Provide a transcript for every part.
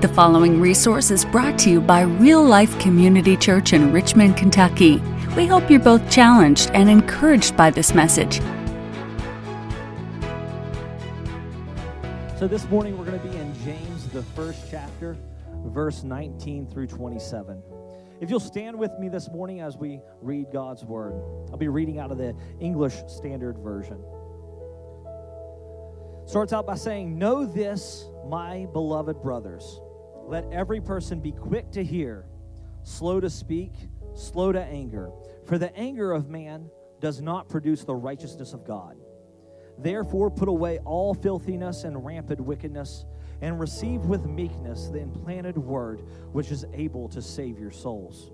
The following resource is brought to you by Real Life Community Church in Richmond, Kentucky. We hope you're both challenged and encouraged by this message. So, this morning we're going to be in James, the first chapter, verse 19 through 27. If you'll stand with me this morning as we read God's word, I'll be reading out of the English Standard Version. Starts out by saying, Know this, my beloved brothers. Let every person be quick to hear, slow to speak, slow to anger. For the anger of man does not produce the righteousness of God. Therefore, put away all filthiness and rampant wickedness, and receive with meekness the implanted word, which is able to save your souls.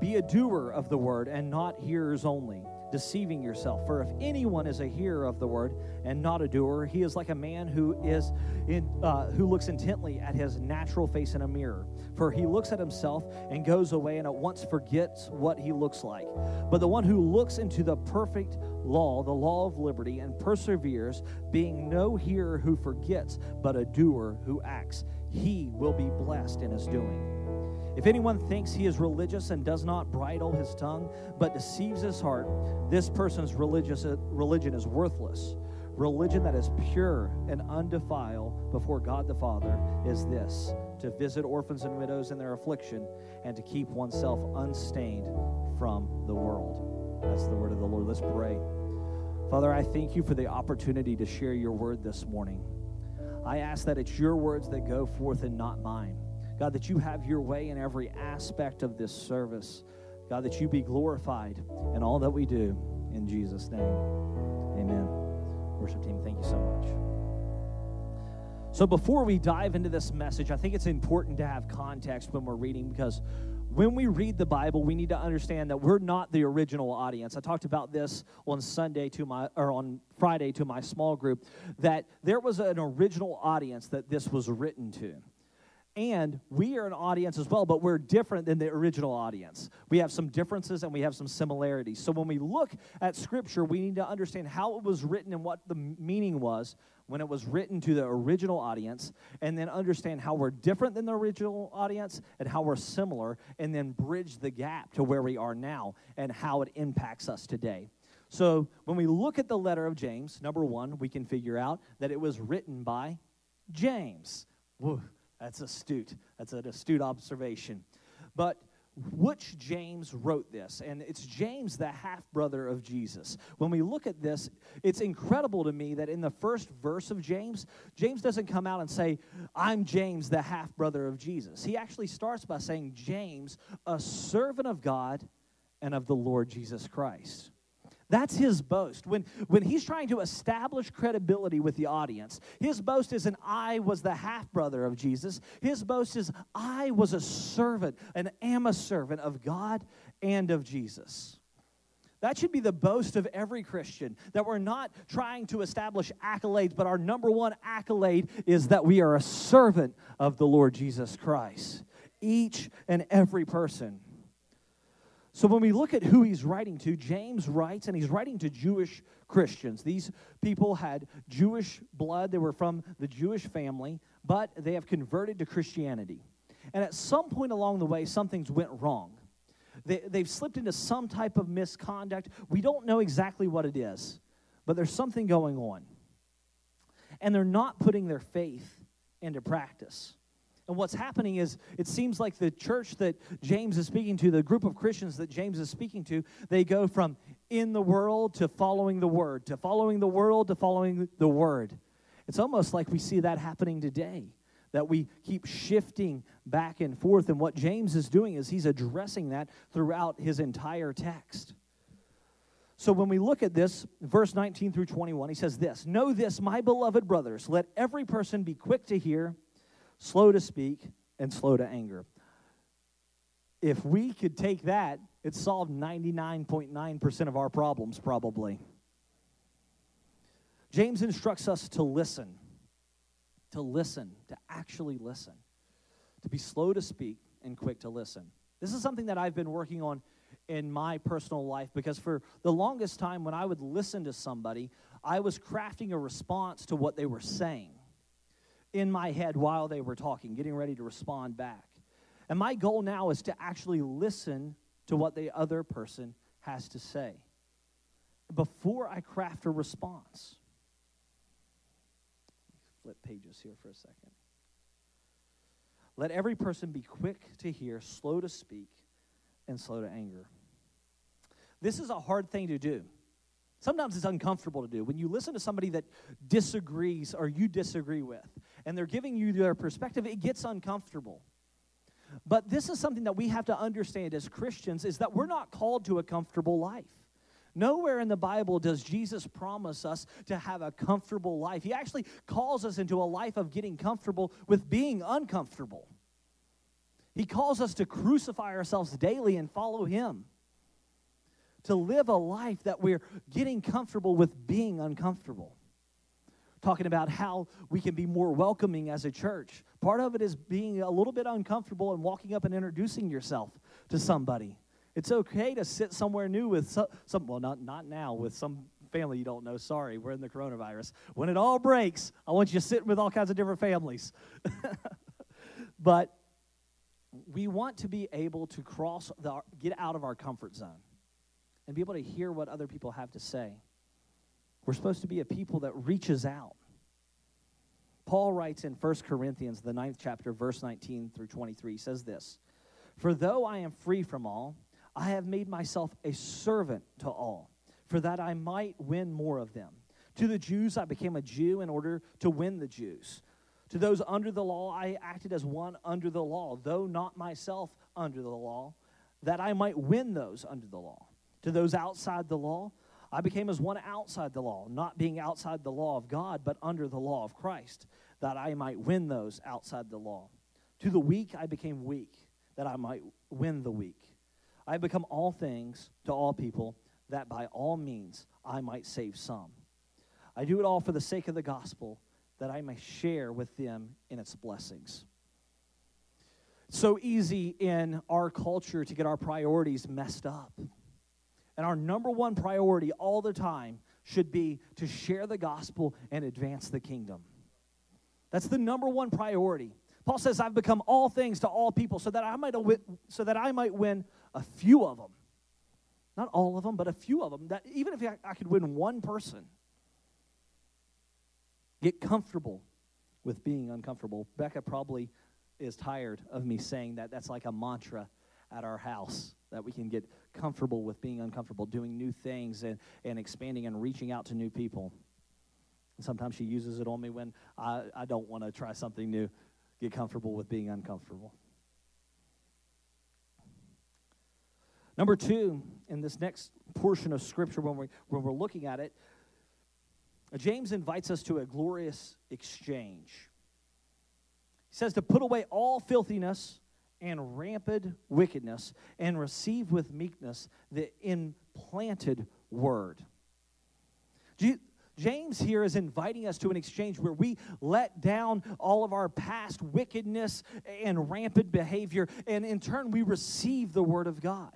Be a doer of the word, and not hearers only deceiving yourself. For if anyone is a hearer of the word and not a doer, he is like a man who is in, uh, who looks intently at his natural face in a mirror. For he looks at himself and goes away and at once forgets what he looks like. But the one who looks into the perfect law, the law of liberty, and perseveres, being no hearer who forgets, but a doer who acts, he will be blessed in his doing. If anyone thinks he is religious and does not bridle his tongue, but deceives his heart, this person's religious uh, religion is worthless. Religion that is pure and undefiled before God the Father is this to visit orphans and widows in their affliction and to keep oneself unstained from the world. That's the word of the Lord. Let's pray. Father, I thank you for the opportunity to share your word this morning. I ask that it's your words that go forth and not mine. God, that you have your way in every aspect of this service. God, that you be glorified in all that we do. In Jesus' name, amen. Worship team, thank you so much. So, before we dive into this message, I think it's important to have context when we're reading because when we read the Bible, we need to understand that we're not the original audience. I talked about this on Sunday to my or on Friday to my small group that there was an original audience that this was written to. And we are an audience as well, but we're different than the original audience. We have some differences and we have some similarities. So when we look at Scripture, we need to understand how it was written and what the meaning was when it was written to the original audience, and then understand how we're different than the original audience and how we're similar, and then bridge the gap to where we are now and how it impacts us today. So when we look at the letter of James, number one, we can figure out that it was written by James. That's astute. That's an astute observation. But which James wrote this, and it's James, the half brother of Jesus. When we look at this, it's incredible to me that in the first verse of James, James doesn't come out and say, I'm James, the half brother of Jesus. He actually starts by saying, James, a servant of God and of the Lord Jesus Christ. That's his boast. When, when he's trying to establish credibility with the audience, his boast isn't, I was the half brother of Jesus. His boast is, I was a servant and am a servant of God and of Jesus. That should be the boast of every Christian that we're not trying to establish accolades, but our number one accolade is that we are a servant of the Lord Jesus Christ. Each and every person. So when we look at who he's writing to, James writes, and he's writing to Jewish Christians. These people had Jewish blood, they were from the Jewish family, but they have converted to Christianity. And at some point along the way, something's went wrong. They, they've slipped into some type of misconduct. We don't know exactly what it is, but there's something going on. And they're not putting their faith into practice. And what's happening is it seems like the church that James is speaking to, the group of Christians that James is speaking to, they go from in the world to following the word, to following the world to following the word. It's almost like we see that happening today, that we keep shifting back and forth. And what James is doing is he's addressing that throughout his entire text. So when we look at this, verse 19 through 21, he says this Know this, my beloved brothers, let every person be quick to hear slow to speak, and slow to anger. If we could take that, it solved 99.9% of our problems, probably. James instructs us to listen, to listen, to actually listen, to be slow to speak and quick to listen. This is something that I've been working on in my personal life because for the longest time, when I would listen to somebody, I was crafting a response to what they were saying. In my head while they were talking, getting ready to respond back. And my goal now is to actually listen to what the other person has to say before I craft a response. Flip pages here for a second. Let every person be quick to hear, slow to speak, and slow to anger. This is a hard thing to do. Sometimes it's uncomfortable to do. When you listen to somebody that disagrees or you disagree with, and they're giving you their perspective, it gets uncomfortable. But this is something that we have to understand as Christians is that we're not called to a comfortable life. Nowhere in the Bible does Jesus promise us to have a comfortable life. He actually calls us into a life of getting comfortable with being uncomfortable. He calls us to crucify ourselves daily and follow Him to live a life that we're getting comfortable with being uncomfortable. Talking about how we can be more welcoming as a church. Part of it is being a little bit uncomfortable and walking up and introducing yourself to somebody. It's okay to sit somewhere new with some, some well, not, not now, with some family you don't know. Sorry, we're in the coronavirus. When it all breaks, I want you to sit with all kinds of different families. but we want to be able to cross the get out of our comfort zone and be able to hear what other people have to say. We're supposed to be a people that reaches out. Paul writes in 1 Corinthians, the ninth chapter, verse 19 through 23, says this For though I am free from all, I have made myself a servant to all, for that I might win more of them. To the Jews, I became a Jew in order to win the Jews. To those under the law, I acted as one under the law, though not myself under the law, that I might win those under the law. To those outside the law, I became as one outside the law, not being outside the law of God, but under the law of Christ, that I might win those outside the law. To the weak, I became weak, that I might win the weak. I have become all things to all people, that by all means I might save some. I do it all for the sake of the gospel, that I may share with them in its blessings. so easy in our culture to get our priorities messed up. And our number one priority all the time should be to share the gospel and advance the kingdom. That's the number one priority. Paul says, I've become all things to all people so that I might, so that I might win a few of them. Not all of them, but a few of them. That even if I could win one person, get comfortable with being uncomfortable. Becca probably is tired of me saying that. That's like a mantra at our house that we can get comfortable with being uncomfortable, doing new things and, and expanding and reaching out to new people. And sometimes she uses it on me when I, I don't want to try something new, get comfortable with being uncomfortable. Number two, in this next portion of Scripture, when, we, when we're looking at it, James invites us to a glorious exchange. He says to put away all filthiness and rampant wickedness and receive with meekness the implanted word. James here is inviting us to an exchange where we let down all of our past wickedness and rampant behavior, and in turn, we receive the Word of God.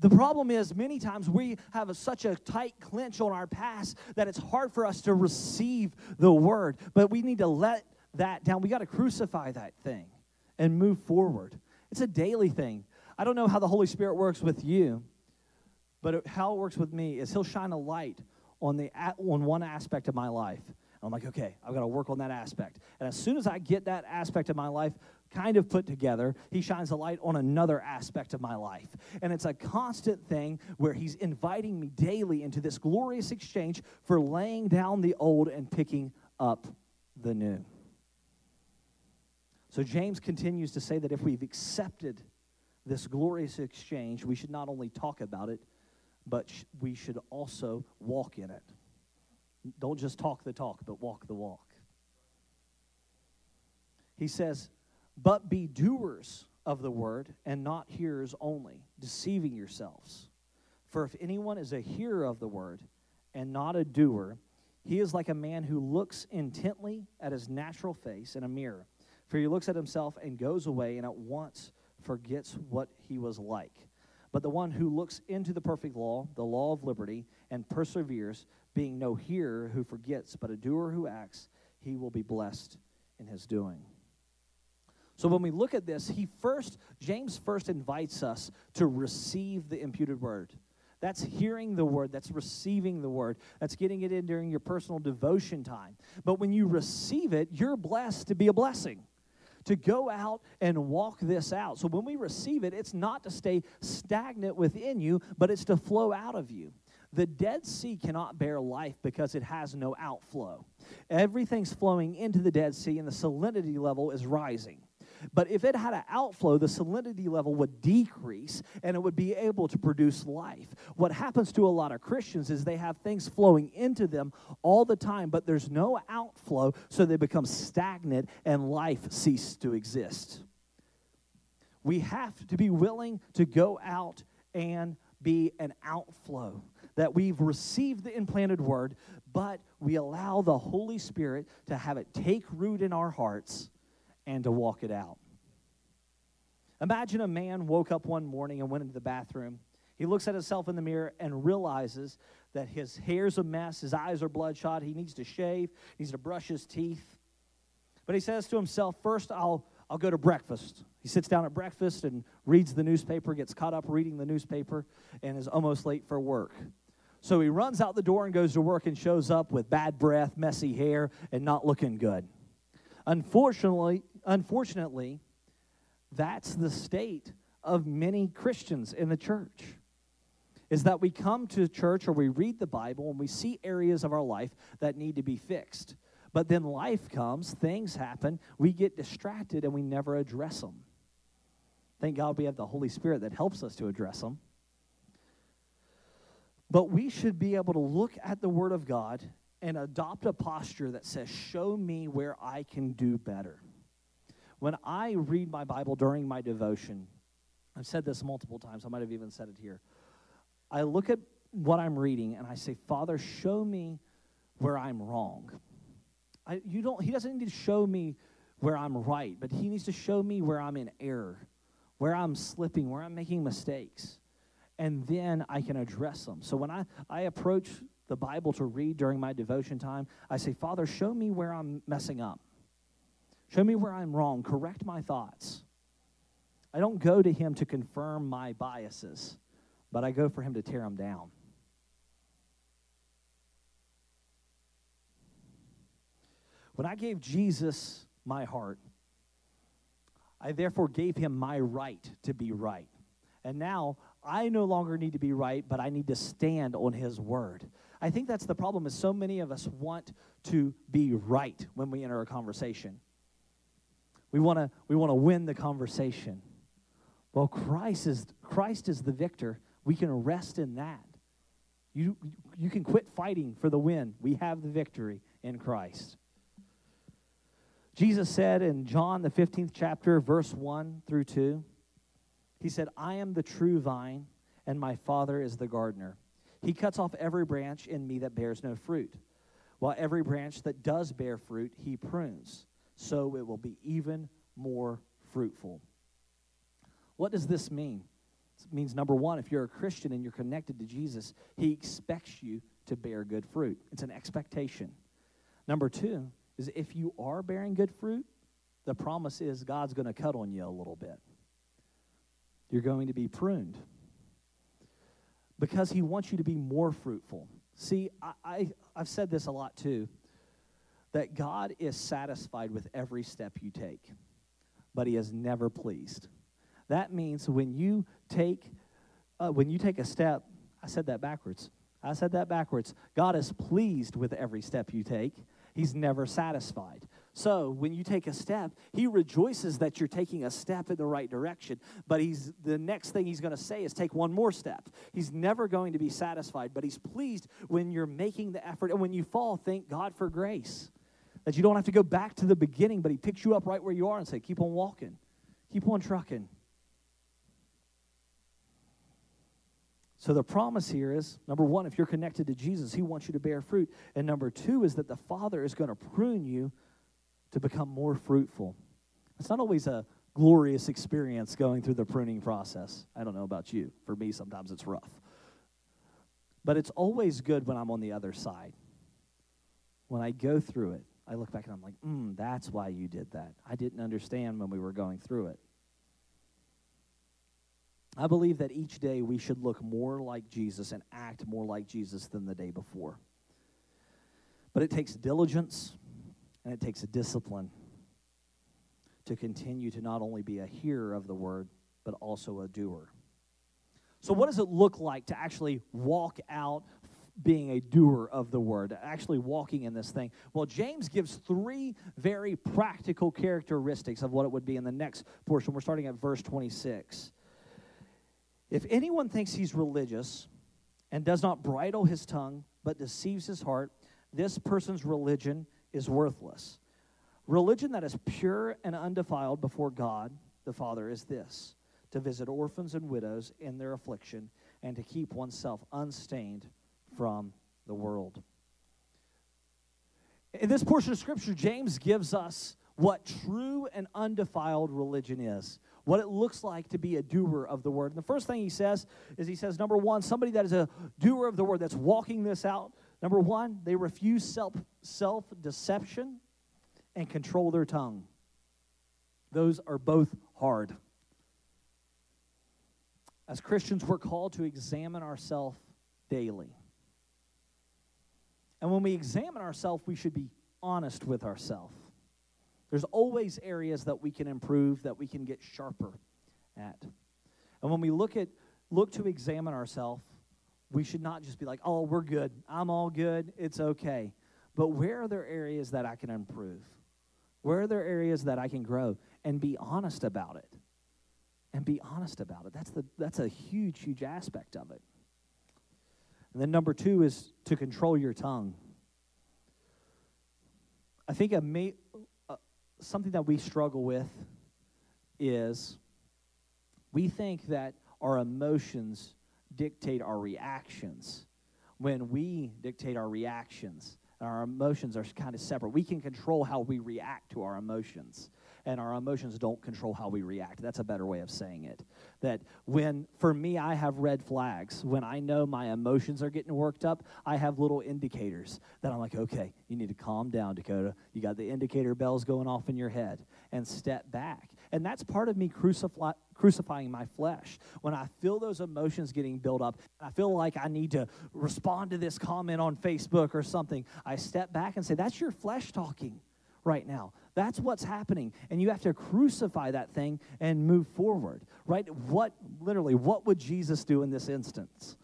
The problem is, many times we have a, such a tight clinch on our past that it's hard for us to receive the Word, but we need to let that down. We got to crucify that thing and move forward. It's a daily thing. I don't know how the Holy Spirit works with you, but how it works with me is He'll shine a light on the on one aspect of my life. I'm like, okay, I've got to work on that aspect. And as soon as I get that aspect of my life kind of put together, he shines a light on another aspect of my life. And it's a constant thing where he's inviting me daily into this glorious exchange for laying down the old and picking up the new. So James continues to say that if we've accepted this glorious exchange, we should not only talk about it, but sh- we should also walk in it. Don't just talk the talk, but walk the walk. He says, But be doers of the word and not hearers only, deceiving yourselves. For if anyone is a hearer of the word and not a doer, he is like a man who looks intently at his natural face in a mirror. For he looks at himself and goes away and at once forgets what he was like. But the one who looks into the perfect law, the law of liberty, and perseveres, being no hearer who forgets, but a doer who acts, he will be blessed in his doing. So when we look at this, he first, James first invites us to receive the imputed word. That's hearing the word. That's receiving the word. That's getting it in during your personal devotion time. But when you receive it, you're blessed to be a blessing, to go out and walk this out. So when we receive it, it's not to stay stagnant within you, but it's to flow out of you. The Dead Sea cannot bear life because it has no outflow. Everything's flowing into the Dead Sea, and the salinity level is rising. But if it had an outflow, the salinity level would decrease and it would be able to produce life. What happens to a lot of Christians is they have things flowing into them all the time, but there's no outflow, so they become stagnant and life ceases to exist. We have to be willing to go out and be an outflow. That we've received the implanted word, but we allow the Holy Spirit to have it take root in our hearts and to walk it out. Imagine a man woke up one morning and went into the bathroom. He looks at himself in the mirror and realizes that his hair's a mess, his eyes are bloodshot, he needs to shave, he needs to brush his teeth. But he says to himself, First, I'll, I'll go to breakfast. He sits down at breakfast and reads the newspaper, gets caught up reading the newspaper, and is almost late for work. So he runs out the door and goes to work and shows up with bad breath, messy hair, and not looking good. Unfortunately, unfortunately, that's the state of many Christians in the church. Is that we come to church or we read the Bible and we see areas of our life that need to be fixed. But then life comes, things happen, we get distracted and we never address them. Thank God we have the Holy Spirit that helps us to address them. But we should be able to look at the Word of God and adopt a posture that says, Show me where I can do better. When I read my Bible during my devotion, I've said this multiple times, I might have even said it here. I look at what I'm reading and I say, Father, show me where I'm wrong. I, you don't, he doesn't need to show me where I'm right, but he needs to show me where I'm in error, where I'm slipping, where I'm making mistakes. And then I can address them. So when I, I approach the Bible to read during my devotion time, I say, Father, show me where I'm messing up. Show me where I'm wrong. Correct my thoughts. I don't go to him to confirm my biases, but I go for him to tear them down. When I gave Jesus my heart, I therefore gave him my right to be right. And now I no longer need to be right, but I need to stand on his word. I think that's the problem is so many of us want to be right when we enter a conversation. We want to we want to win the conversation. Well, Christ is Christ is the victor. We can rest in that. You you can quit fighting for the win. We have the victory in Christ. Jesus said in John the 15th chapter verse 1 through 2, he said, "I am the true vine, and my Father is the gardener. He cuts off every branch in me that bears no fruit, while every branch that does bear fruit, he prunes." So it will be even more fruitful. What does this mean? It means, number one, if you're a Christian and you're connected to Jesus, he expects you to bear good fruit. It's an expectation. Number two is if you are bearing good fruit, the promise is God's going to cut on you a little bit. You're going to be pruned because he wants you to be more fruitful. See, I, I, I've said this a lot too that God is satisfied with every step you take, but He is never pleased. That means when you take uh, when you take a step, I said that backwards. I said that backwards. God is pleased with every step you take. He's never satisfied. So when you take a step, he rejoices that you're taking a step in the right direction. But he's the next thing he's going to say is take one more step. He's never going to be satisfied, but he's pleased when you're making the effort. And when you fall, thank God for grace. That you don't have to go back to the beginning, but He picks you up right where you are and say, keep on walking, keep on trucking. So the promise here is number one, if you're connected to Jesus, He wants you to bear fruit. And number two is that the Father is going to prune you to become more fruitful. It's not always a glorious experience going through the pruning process. I don't know about you. For me, sometimes it's rough. But it's always good when I'm on the other side. When I go through it, I look back and I'm like, mm, that's why you did that. I didn't understand when we were going through it. I believe that each day we should look more like Jesus and act more like Jesus than the day before. But it takes diligence and it takes a discipline to continue to not only be a hearer of the word, but also a doer. So, what does it look like to actually walk out being a doer of the word, actually walking in this thing? Well, James gives three very practical characteristics of what it would be in the next portion. We're starting at verse 26. If anyone thinks he's religious and does not bridle his tongue, but deceives his heart, this person's religion is worthless. Religion that is pure and undefiled before God the Father is this to visit orphans and widows in their affliction and to keep oneself unstained from the world. In this portion of Scripture, James gives us what true and undefiled religion is, what it looks like to be a doer of the word. And the first thing he says is he says, number one, somebody that is a doer of the word, that's walking this out. Number one, they refuse self self deception and control their tongue. Those are both hard. As Christians, we're called to examine ourselves daily. And when we examine ourselves, we should be honest with ourselves. There's always areas that we can improve, that we can get sharper at. And when we look at look to examine ourselves, we should not just be like, "Oh, we're good. I'm all good. It's okay." But where are there areas that I can improve? Where are there areas that I can grow and be honest about it? And be honest about it. That's the that's a huge huge aspect of it. And then number 2 is to control your tongue. I think uh, something that we struggle with is we think that our emotions dictate our reactions when we dictate our reactions our emotions are kind of separate. We can control how we react to our emotions, and our emotions don't control how we react. That's a better way of saying it. That when, for me, I have red flags. When I know my emotions are getting worked up, I have little indicators that I'm like, okay, you need to calm down, Dakota. You got the indicator bells going off in your head, and step back. And that's part of me crucify, crucifying my flesh. When I feel those emotions getting built up, I feel like I need to respond to this comment on Facebook or something, I step back and say, That's your flesh talking right now. That's what's happening. And you have to crucify that thing and move forward, right? What, literally, what would Jesus do in this instance?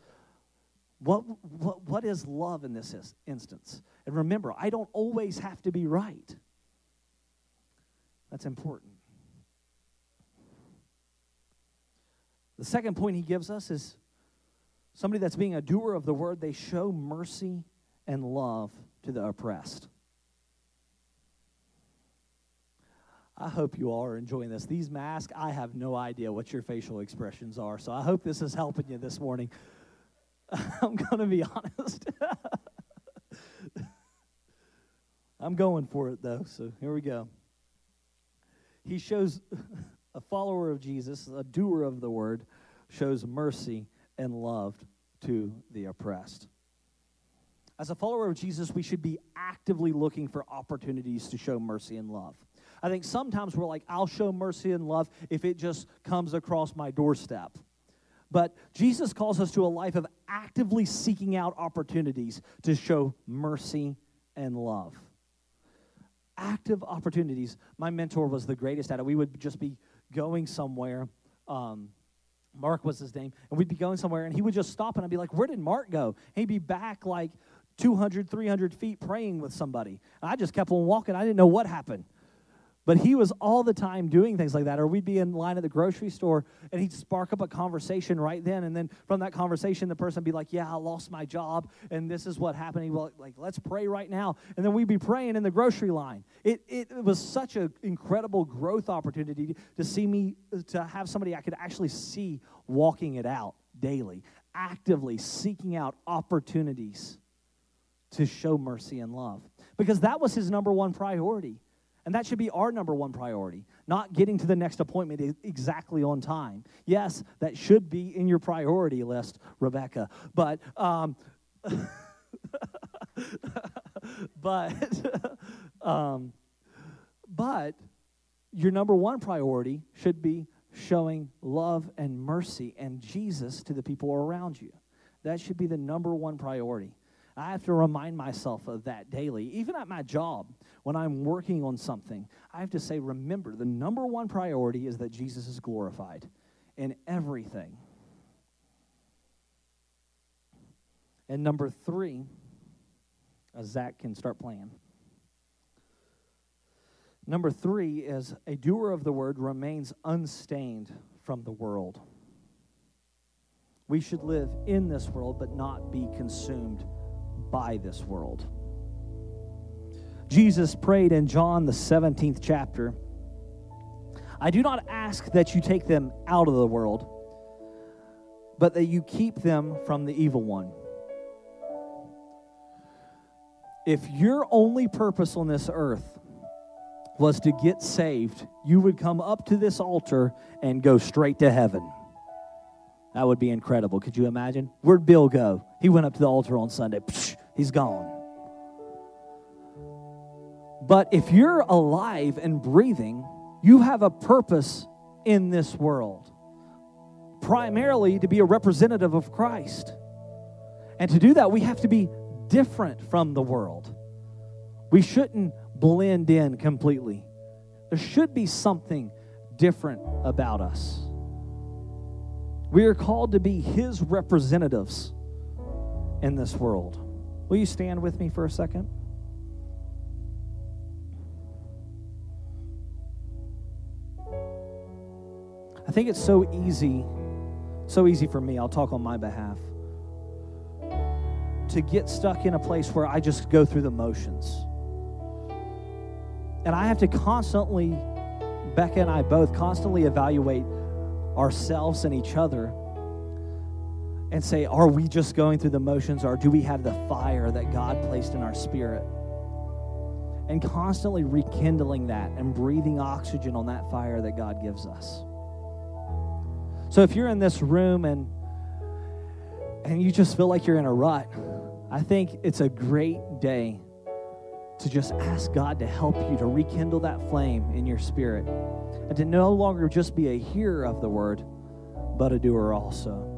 What, what, what is love in this instance? And remember, I don't always have to be right. That's important. The second point he gives us is somebody that's being a doer of the word, they show mercy and love to the oppressed. I hope you all are enjoying this. These masks, I have no idea what your facial expressions are, so I hope this is helping you this morning. I'm going to be honest. I'm going for it, though, so here we go. He shows a follower of Jesus, a doer of the word, shows mercy and love to the oppressed. As a follower of Jesus, we should be actively looking for opportunities to show mercy and love. I think sometimes we're like, I'll show mercy and love if it just comes across my doorstep. But Jesus calls us to a life of actively seeking out opportunities to show mercy and love. Active opportunities. My mentor was the greatest at it. We would just be going somewhere. Um, Mark was his name, and we'd be going somewhere, and he would just stop, and I'd be like, Where did Mark go? And he'd be back like 200, 300 feet praying with somebody. And I just kept on walking. I didn't know what happened. But he was all the time doing things like that. Or we'd be in line at the grocery store and he'd spark up a conversation right then. And then from that conversation, the person be like, Yeah, I lost my job and this is what happened. He'd be like, Let's pray right now. And then we'd be praying in the grocery line. It, it was such an incredible growth opportunity to see me, to have somebody I could actually see walking it out daily, actively seeking out opportunities to show mercy and love. Because that was his number one priority and that should be our number one priority, not getting to the next appointment exactly on time. Yes, that should be in your priority list, Rebecca. But, um, but, Um, but your number one priority should be showing love and mercy and Jesus to the people around you. That should be the number one priority. I have to remind myself of that daily. Even at my job, when I'm working on something, I have to say, remember, the number one priority is that Jesus is glorified in everything. And number three, as Zach can start playing. Number three is a doer of the word remains unstained from the world. We should live in this world, but not be consumed by this world. Jesus prayed in John, the 17th chapter I do not ask that you take them out of the world, but that you keep them from the evil one. If your only purpose on this earth was to get saved, you would come up to this altar and go straight to heaven. That would be incredible. Could you imagine? Where'd Bill go? He went up to the altar on Sunday. Psh, he's gone. But if you're alive and breathing, you have a purpose in this world, primarily to be a representative of Christ. And to do that, we have to be different from the world. We shouldn't blend in completely. There should be something different about us. We are called to be His representatives in this world. Will you stand with me for a second? I think it's so easy, so easy for me, I'll talk on my behalf, to get stuck in a place where I just go through the motions. And I have to constantly, Becca and I both constantly evaluate ourselves and each other and say, are we just going through the motions or do we have the fire that God placed in our spirit? And constantly rekindling that and breathing oxygen on that fire that God gives us. So if you're in this room and and you just feel like you're in a rut, I think it's a great day to just ask God to help you to rekindle that flame in your spirit and to no longer just be a hearer of the word, but a doer also.